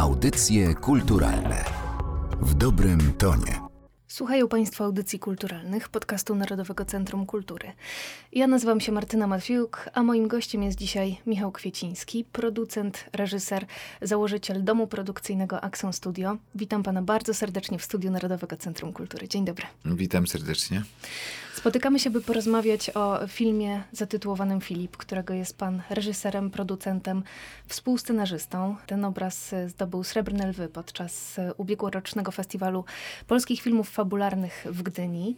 Audycje kulturalne w dobrym tonie. Słuchają Państwo audycji kulturalnych podcastu Narodowego Centrum Kultury. Ja nazywam się Martyna Matwiuk, a moim gościem jest dzisiaj Michał Kwieciński, producent, reżyser, założyciel domu produkcyjnego Axon Studio. Witam Pana bardzo serdecznie w studiu Narodowego Centrum Kultury. Dzień dobry. Witam serdecznie. Spotykamy się, by porozmawiać o filmie zatytułowanym Filip, którego jest Pan reżyserem, producentem, współscenarzystą. Ten obraz zdobył Srebrne Lwy podczas ubiegłorocznego festiwalu polskich filmów fabularnych w Gdyni.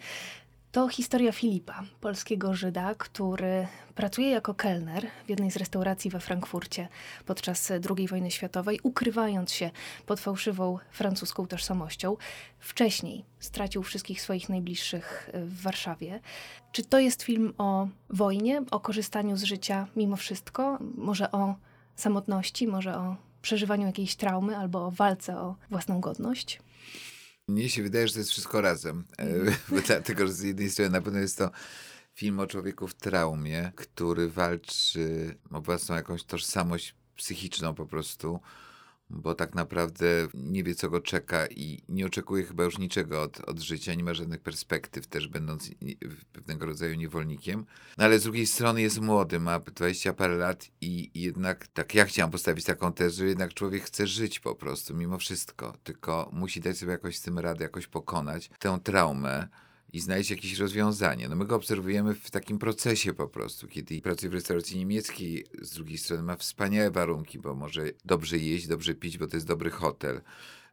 To historia Filipa, polskiego Żyda, który pracuje jako kelner w jednej z restauracji we Frankfurcie podczas II wojny światowej, ukrywając się pod fałszywą francuską tożsamością. Wcześniej stracił wszystkich swoich najbliższych w Warszawie. Czy to jest film o wojnie, o korzystaniu z życia mimo wszystko? Może o samotności, może o przeżywaniu jakiejś traumy albo o walce o własną godność? Mnie się wydaje, że to jest wszystko razem. Mm. Dlatego, że z jednej strony na pewno jest to film o człowieku w traumie, który walczy o własną jakąś tożsamość psychiczną po prostu bo tak naprawdę nie wie, co go czeka i nie oczekuje chyba już niczego od, od życia, nie ma żadnych perspektyw, też będąc pewnego rodzaju niewolnikiem. No ale z drugiej strony jest młody, ma 20 parę lat i, jednak, tak ja chciałam postawić taką tezę, że jednak człowiek chce żyć po prostu, mimo wszystko, tylko musi dać sobie jakoś z tym radę, jakoś pokonać tę traumę i znaleźć jakieś rozwiązanie. No my go obserwujemy w takim procesie po prostu, kiedy pracuje w restauracji niemieckiej, z drugiej strony ma wspaniałe warunki, bo może dobrze jeść, dobrze pić, bo to jest dobry hotel.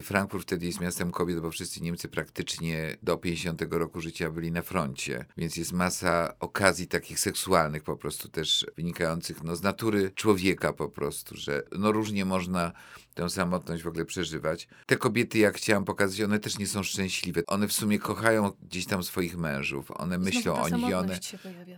Frankfurt wtedy jest miastem kobiet, bo wszyscy Niemcy praktycznie do 50 roku życia byli na froncie, więc jest masa okazji takich seksualnych po prostu też wynikających no, z natury człowieka po prostu, że no różnie można tę samotność w ogóle przeżywać. Te kobiety, jak chciałam pokazać, one też nie są szczęśliwe. One w sumie kochają gdzieś tam swoich mężów. One myślą o nich one,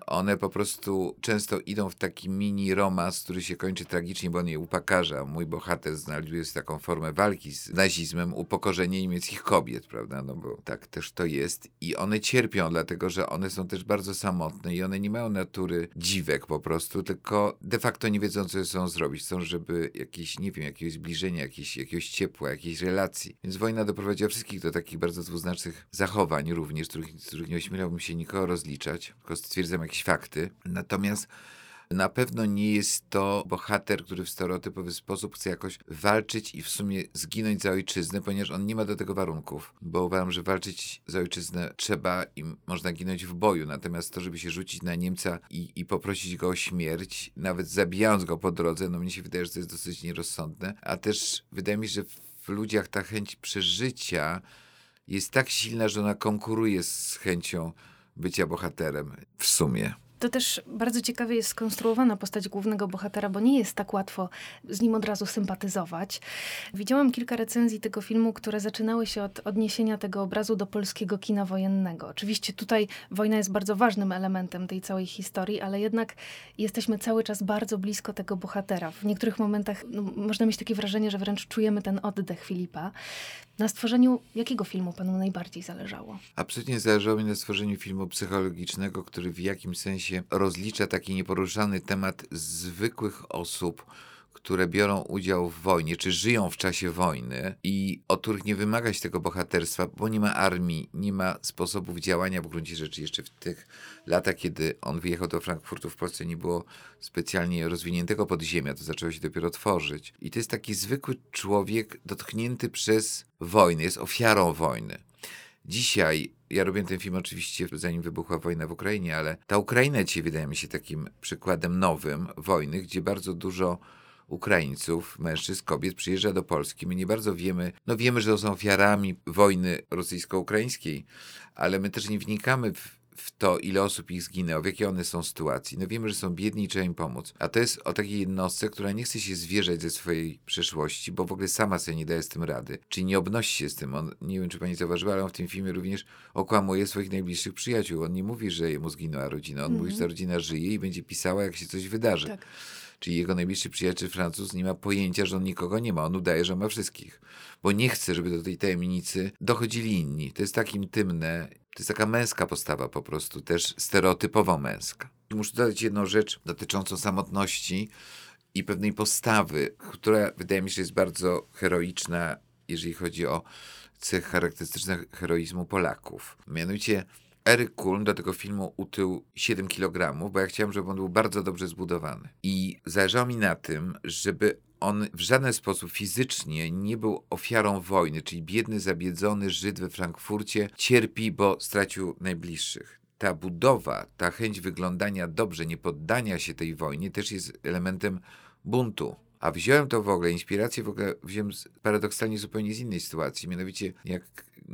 one po prostu często idą w taki mini romans, który się kończy tragicznie, bo on je upakarza. Mój bohater znajduje sobie taką formę walki z nazizmem, upokorzenie niemieckich kobiet, prawda? No bo tak też to jest. I one cierpią, dlatego że one są też bardzo samotne i one nie mają natury dziwek po prostu, tylko de facto nie wiedzą, co sobą zrobić. Chcą, żeby jakieś, nie wiem, jakiegoś zbliżenia jakieś, jakiegoś ciepła, jakiejś relacji. Więc wojna doprowadziła wszystkich do takich bardzo dwuznacznych zachowań również, z których, z których nie ośmielałbym się nikogo rozliczać, tylko stwierdzam jakieś fakty. Natomiast na pewno nie jest to bohater, który w stereotypowy sposób chce jakoś walczyć i w sumie zginąć za ojczyznę, ponieważ on nie ma do tego warunków. Bo uważam, że walczyć za ojczyznę trzeba i można ginąć w boju. Natomiast to, żeby się rzucić na Niemca i, i poprosić go o śmierć, nawet zabijając go po drodze, no mnie się wydaje, że to jest dosyć nierozsądne. A też wydaje mi się, że w ludziach ta chęć przeżycia jest tak silna, że ona konkuruje z chęcią bycia bohaterem w sumie. To też bardzo ciekawie jest skonstruowana postać głównego bohatera, bo nie jest tak łatwo z nim od razu sympatyzować. Widziałam kilka recenzji tego filmu, które zaczynały się od odniesienia tego obrazu do polskiego kina wojennego. Oczywiście tutaj wojna jest bardzo ważnym elementem tej całej historii, ale jednak jesteśmy cały czas bardzo blisko tego bohatera. W niektórych momentach no, można mieć takie wrażenie, że wręcz czujemy ten oddech Filipa. Na stworzeniu jakiego filmu panu najbardziej zależało? Absolutnie zależało mi na stworzeniu filmu psychologicznego, który w jakimś sensie rozlicza taki nieporuszany temat zwykłych osób, które biorą udział w wojnie, czy żyją w czasie wojny i o których nie wymagać tego bohaterstwa, bo nie ma armii, nie ma sposobów działania w gruncie rzeczy. Jeszcze w tych latach, kiedy on wyjechał do Frankfurtu, w Polsce nie było specjalnie rozwiniętego podziemia, to zaczęło się dopiero tworzyć. I to jest taki zwykły człowiek dotknięty przez wojnę, jest ofiarą wojny. Dzisiaj ja robię ten film oczywiście zanim wybuchła wojna w Ukrainie, ale ta Ukraina dzisiaj wydaje mi się takim przykładem nowym wojny, gdzie bardzo dużo Ukraińców, mężczyzn, kobiet przyjeżdża do Polski. My nie bardzo wiemy, no wiemy, że to są ofiarami wojny rosyjsko-ukraińskiej, ale my też nie wnikamy w, w to, ile osób ich zginęło, w jakiej one są sytuacji. No wiemy, że są biedni i trzeba im pomóc. A to jest o takiej jednostce, która nie chce się zwierzać ze swojej przeszłości, bo w ogóle sama sobie nie daje z tym rady. Czyli nie obnosi się z tym. On, nie wiem, czy pani zauważyła, ale on w tym filmie również okłamuje swoich najbliższych przyjaciół. On nie mówi, że jemu zginęła rodzina. On mm -hmm. mówi, że ta rodzina żyje i będzie pisała, jak się coś wydarzy. Tak czyli jego najbliższy przyjaciel Francuz, nie ma pojęcia, że on nikogo nie ma. On udaje, że ma wszystkich, bo nie chce, żeby do tej tajemnicy dochodzili inni. To jest tak intymne, to jest taka męska postawa po prostu, też stereotypowo męska. Muszę dodać jedną rzecz dotyczącą samotności i pewnej postawy, która wydaje mi się jest bardzo heroiczna, jeżeli chodzi o cech charakterystyczne heroizmu Polaków. Mianowicie Eryk Kulm do tego filmu utył 7 kg, bo ja chciałem, żeby on był bardzo dobrze zbudowany. I zależało mi na tym, żeby on w żaden sposób fizycznie nie był ofiarą wojny, czyli biedny, zabiedzony Żyd we Frankfurcie cierpi, bo stracił najbliższych. Ta budowa, ta chęć wyglądania dobrze, nie poddania się tej wojnie też jest elementem buntu. A wziąłem to w ogóle, inspirację w ogóle wziąłem paradoksalnie zupełnie z innej sytuacji. Mianowicie, jak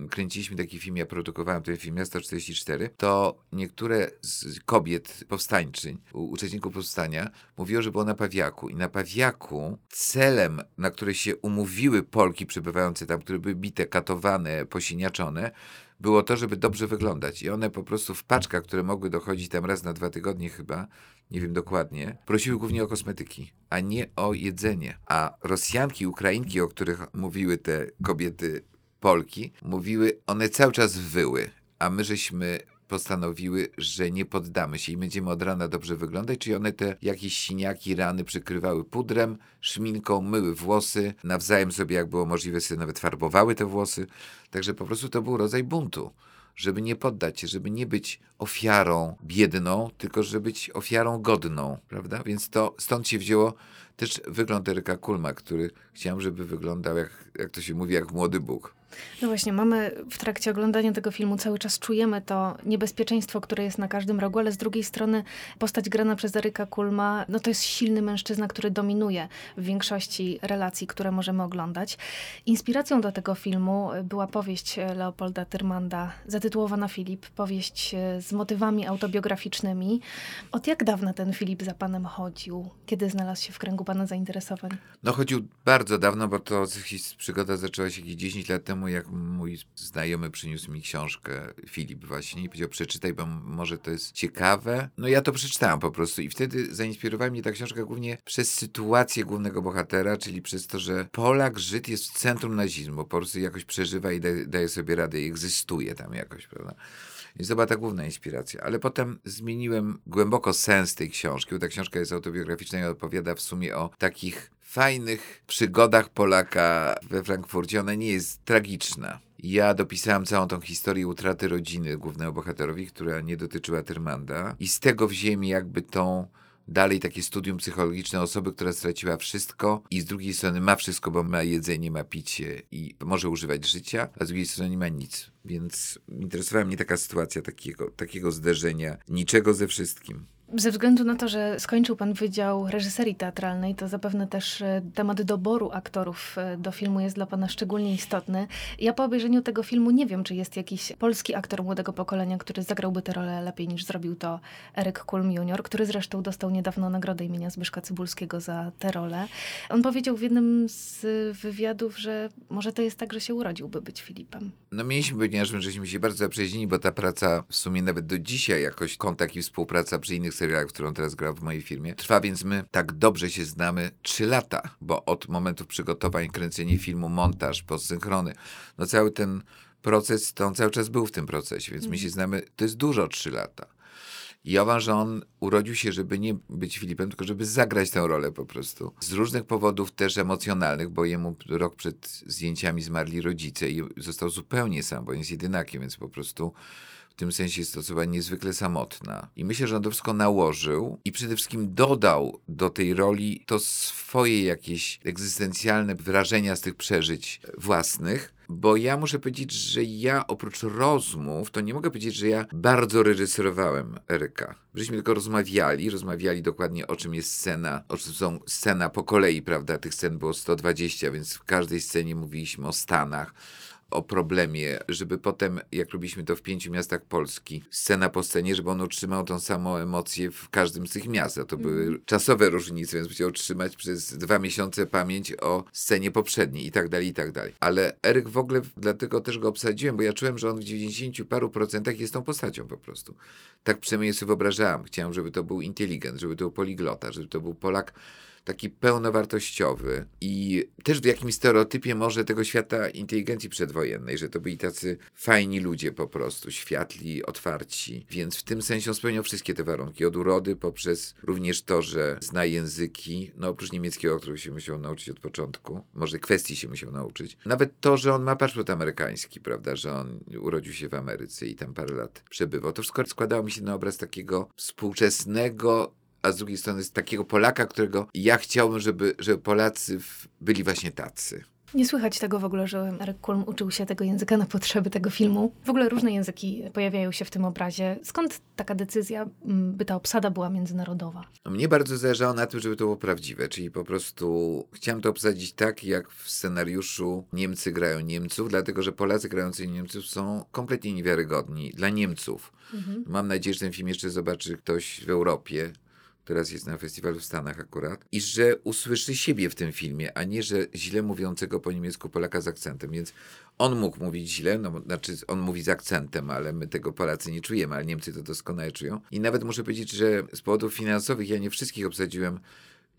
kręciliśmy taki film, ja produkowałem ten film Miasto 44, to niektóre z kobiet powstańczyń, uczestników powstania, mówiło, że było na Pawiaku. I na Pawiaku celem, na który się umówiły Polki przebywające tam, które były bite, katowane, posiniaczone, było to, żeby dobrze wyglądać. I one po prostu w paczkach, które mogły dochodzić tam raz na dwa tygodnie chyba, nie wiem dokładnie, prosiły głównie o kosmetyki, a nie o jedzenie. A Rosjanki, Ukrainki, o których mówiły te kobiety Polki, mówiły, one cały czas wyły, a my żeśmy postanowiły, że nie poddamy się i będziemy od rana dobrze wyglądać, czyli one te jakieś siniaki, rany przykrywały pudrem, szminką, myły włosy, nawzajem sobie jak było możliwe sobie nawet farbowały te włosy, także po prostu to był rodzaj buntu żeby nie poddać się, żeby nie być ofiarą biedną, tylko żeby być ofiarą godną, prawda? Więc to stąd się wzięło też wygląd Eryka Kulma, który chciałem, żeby wyglądał jak, jak to się mówi, jak młody Bóg. No właśnie, mamy w trakcie oglądania tego filmu cały czas czujemy to niebezpieczeństwo, które jest na każdym rogu, ale z drugiej strony postać grana przez Eryka Kulma, no to jest silny mężczyzna, który dominuje w większości relacji, które możemy oglądać. Inspiracją do tego filmu była powieść Leopolda Tyrmanda zatytułowana Filip, powieść z motywami autobiograficznymi. Od jak dawna ten Filip za panem chodził? Kiedy znalazł się w kręgu pana zainteresowań? No chodził bardzo dawno, bo to przygoda zaczęła się jakieś 10 lat temu, jak mój znajomy przyniósł mi książkę, Filip właśnie, i powiedział, przeczytaj, bo może to jest ciekawe. No ja to przeczytałem po prostu i wtedy zainspirowała mnie ta książka głównie przez sytuację głównego bohatera, czyli przez to, że Polak, Żyd jest w centrum nazizmu, po prostu jakoś przeżywa i daje, daje sobie radę i egzystuje tam jakoś, prawda? Więc to była ta główna inspiracja. Ale potem zmieniłem głęboko sens tej książki, bo ta książka jest autobiograficzna i opowiada w sumie o takich fajnych przygodach Polaka we Frankfurcie. Ona nie jest tragiczna. Ja dopisałem całą tą historię utraty rodziny głównego bohaterowi, która nie dotyczyła Tyrmanda. I z tego wzięłem jakby tą dalej takie studium psychologiczne osoby, która straciła wszystko i z drugiej strony ma wszystko, bo ma jedzenie, ma picie i może używać życia, a z drugiej strony nie ma nic. Więc interesowała mnie taka sytuacja takiego, takiego zderzenia niczego ze wszystkim. Ze względu na to, że skończył pan Wydział Reżyserii Teatralnej, to zapewne też e, temat doboru aktorów e, do filmu jest dla pana szczególnie istotny. Ja po obejrzeniu tego filmu nie wiem, czy jest jakiś polski aktor młodego pokolenia, który zagrałby tę rolę lepiej niż zrobił to Eryk Kulm Jr., który zresztą dostał niedawno nagrodę imienia Zbyszka Cybulskiego za tę rolę. On powiedział w jednym z wywiadów, że może to jest tak, że się urodził, by być Filipem. No mieliśmy być, żeśmy się bardzo zaprzyjaźnili, bo ta praca w sumie nawet do dzisiaj jakoś kontakt i współpraca przy innych serialach, w którą teraz gra w mojej firmie, trwa, więc my tak dobrze się znamy 3 lata, bo od momentu przygotowań, kręcenia filmu, montaż, postsynchrony, no cały ten proces, to on cały czas był w tym procesie, więc my mhm. się znamy, to jest dużo 3 lata. I uważam, że on urodził się, żeby nie być Filipem, tylko żeby zagrać tę rolę po prostu. Z różnych powodów też emocjonalnych, bo jemu rok przed zdjęciami zmarli rodzice i został zupełnie sam, bo jest jedynakiem, więc po prostu tym sensie jest to osoba niezwykle samotna. I myślę, że on to wszystko nałożył i przede wszystkim dodał do tej roli to swoje jakieś egzystencjalne wrażenia z tych przeżyć własnych. Bo ja muszę powiedzieć, że ja oprócz rozmów, to nie mogę powiedzieć, że ja bardzo reżyserowałem Eryka. Żeśmy tylko rozmawiali, rozmawiali dokładnie o czym jest scena, o czym są scena po kolei, prawda? Tych scen było 120, więc w każdej scenie mówiliśmy o Stanach o problemie, żeby potem, jak robiliśmy to w pięciu miastach Polski, scena po scenie, żeby on utrzymał tą samą emocję w każdym z tych miast. A to były mm. czasowe różnice, więc musiał utrzymać przez dwa miesiące pamięć o scenie poprzedniej i tak dalej, i tak dalej. Ale Eryk w ogóle, dlatego też go obsadziłem, bo ja czułem, że on w 90 paru procentach jest tą postacią po prostu. Tak przynajmniej sobie wyobrażałem. Chciałem, żeby to był inteligent, żeby to był poliglota, żeby to był Polak, taki pełnowartościowy i też w jakimś stereotypie może tego świata inteligencji przedwojennej, że to byli tacy fajni ludzie po prostu, światli, otwarci. Więc w tym sensie on spełniał wszystkie te warunki, od urody poprzez również to, że zna języki, no oprócz niemieckiego, którego się musiał nauczyć od początku, może kwestii się musiał nauczyć. Nawet to, że on ma paszport amerykański, prawda, że on urodził się w Ameryce i tam parę lat przebywał. To wszystko składało mi się na obraz takiego współczesnego a z drugiej strony z takiego Polaka, którego ja chciałbym, żeby, żeby Polacy byli właśnie tacy. Nie słychać tego w ogóle, że Eric Kulm uczył się tego języka na potrzeby tego filmu. W ogóle różne języki pojawiają się w tym obrazie. Skąd taka decyzja, by ta obsada była międzynarodowa? Mnie bardzo zależało na tym, żeby to było prawdziwe, czyli po prostu chciałem to obsadzić tak, jak w scenariuszu Niemcy grają Niemców, dlatego że Polacy grający Niemców są kompletnie niewiarygodni dla Niemców. Mhm. Mam nadzieję, że ten film jeszcze zobaczy ktoś w Europie, teraz jest na festiwalu w Stanach akurat, i że usłyszy siebie w tym filmie, a nie, że źle mówiącego po niemiecku Polaka z akcentem. Więc on mógł mówić źle, no znaczy on mówi z akcentem, ale my tego Polacy nie czujemy, ale Niemcy to doskonale czują. I nawet muszę powiedzieć, że z powodów finansowych ja nie wszystkich obsadziłem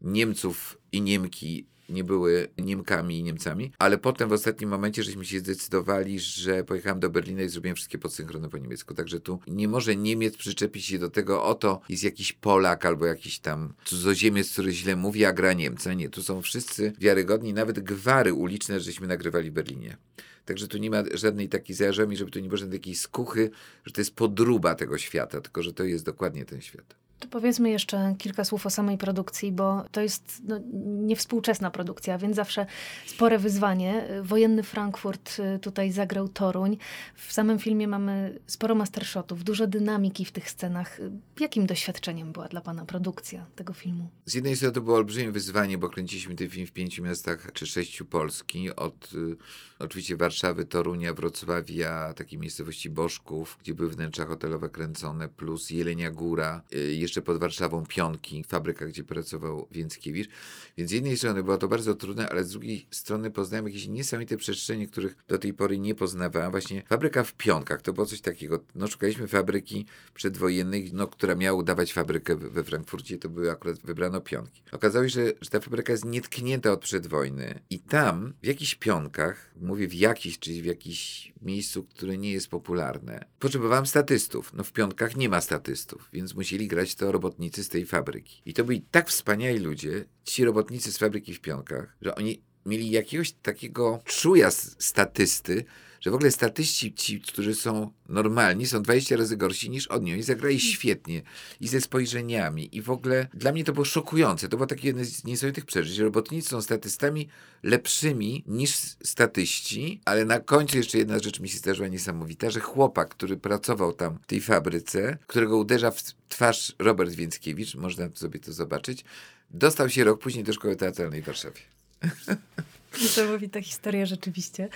Niemców i Niemki nie były Niemkami i Niemcami, ale potem w ostatnim momencie żeśmy się zdecydowali, że pojechałem do Berlina i zrobiłem wszystkie podsynchrony po niemiecku. Także tu nie może Niemiec przyczepić się do tego, oto jest jakiś Polak albo jakiś tam cudzoziemiec, który źle mówi, a gra Niemca. Nie, tu są wszyscy wiarygodni, nawet gwary uliczne, żeśmy nagrywali w Berlinie. Także tu nie ma żadnej takiej zajarzami, żeby tu nie było żadnej takiej skuchy, że to jest podruba tego świata, tylko że to jest dokładnie ten świat. To powiedzmy jeszcze kilka słów o samej produkcji, bo to jest no, niewspółczesna produkcja, więc zawsze spore wyzwanie. Wojenny Frankfurt y, tutaj zagrał Toruń. W samym filmie mamy sporo mastershotów, dużo dynamiki w tych scenach. Jakim doświadczeniem była dla pana produkcja tego filmu? Z jednej strony to było olbrzymie wyzwanie, bo kręciliśmy ten film w pięciu miastach czy sześciu Polski, od y, oczywiście Warszawy, Torunia, Wrocławia, takiej miejscowości Bożków, gdzie były wnętrza hotelowe kręcone, plus Jelenia Góra, y, jeszcze pod Warszawą Pionki, fabryka, gdzie pracował Więckiewicz. Więc z jednej strony było to bardzo trudne, ale z drugiej strony poznałem jakieś niesamowite przestrzenie, których do tej pory nie poznawałem. Właśnie fabryka w Pionkach, to było coś takiego. No, szukaliśmy fabryki przedwojennej, no, która miała udawać fabrykę we Frankfurcie, to były akurat wybrano Pionki. Okazało się, że, że ta fabryka jest nietknięta od przedwojny i tam, w jakichś Pionkach, mówię w jakiś, czyli w jakimś miejscu, które nie jest popularne, potrzebowałem statystów. No w Pionkach nie ma statystów, więc musieli grać to robotnicy z tej fabryki. I to byli tak wspaniali ludzie, ci robotnicy z fabryki w Pionkach, że oni mieli jakiegoś takiego czuja statysty, że w ogóle statyści ci, którzy są normalni, są 20 razy gorsi niż oni. Oni zagrali świetnie i ze spojrzeniami i w ogóle dla mnie to było szokujące. To było takie jedno z niesamowitych przeżyć, że robotnicy są statystami lepszymi niż statyści, ale na końcu jeszcze jedna rzecz mi się zdarzyła niesamowita, że chłopak, który pracował tam w tej fabryce, którego uderza w twarz Robert Więckiewicz, można sobie to zobaczyć, dostał się rok później do szkoły teatralnej w Warszawie. Niesamowita historia rzeczywiście.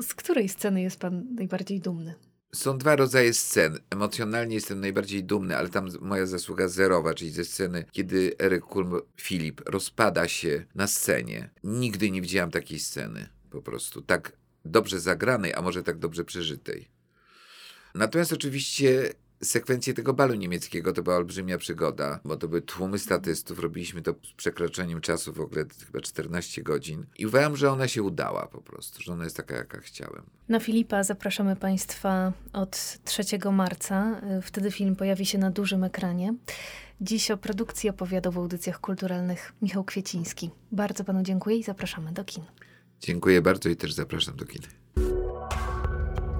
Z której sceny jest pan najbardziej dumny? Są dwa rodzaje scen. Emocjonalnie jestem najbardziej dumny, ale tam moja zasługa zerowa, czyli ze sceny, kiedy Eryk Kulm Filip rozpada się na scenie. Nigdy nie widziałam takiej sceny. Po prostu tak dobrze zagranej, a może tak dobrze przeżytej. Natomiast oczywiście sekwencje tego balu niemieckiego to była olbrzymia przygoda, bo to były tłumy statystów. Robiliśmy to z przekroczeniem czasu w ogóle chyba 14 godzin. I uważam, że ona się udała po prostu, że ona jest taka, jaka chciałem. Na Filipa zapraszamy Państwa od 3 marca. Wtedy film pojawi się na dużym ekranie. Dziś o produkcji opowiadał w audycjach kulturalnych Michał Kwieciński. Bardzo Panu dziękuję i zapraszamy do kin. Dziękuję bardzo i też zapraszam do kin.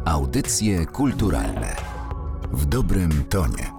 Audycje kulturalne w dobrym tonie.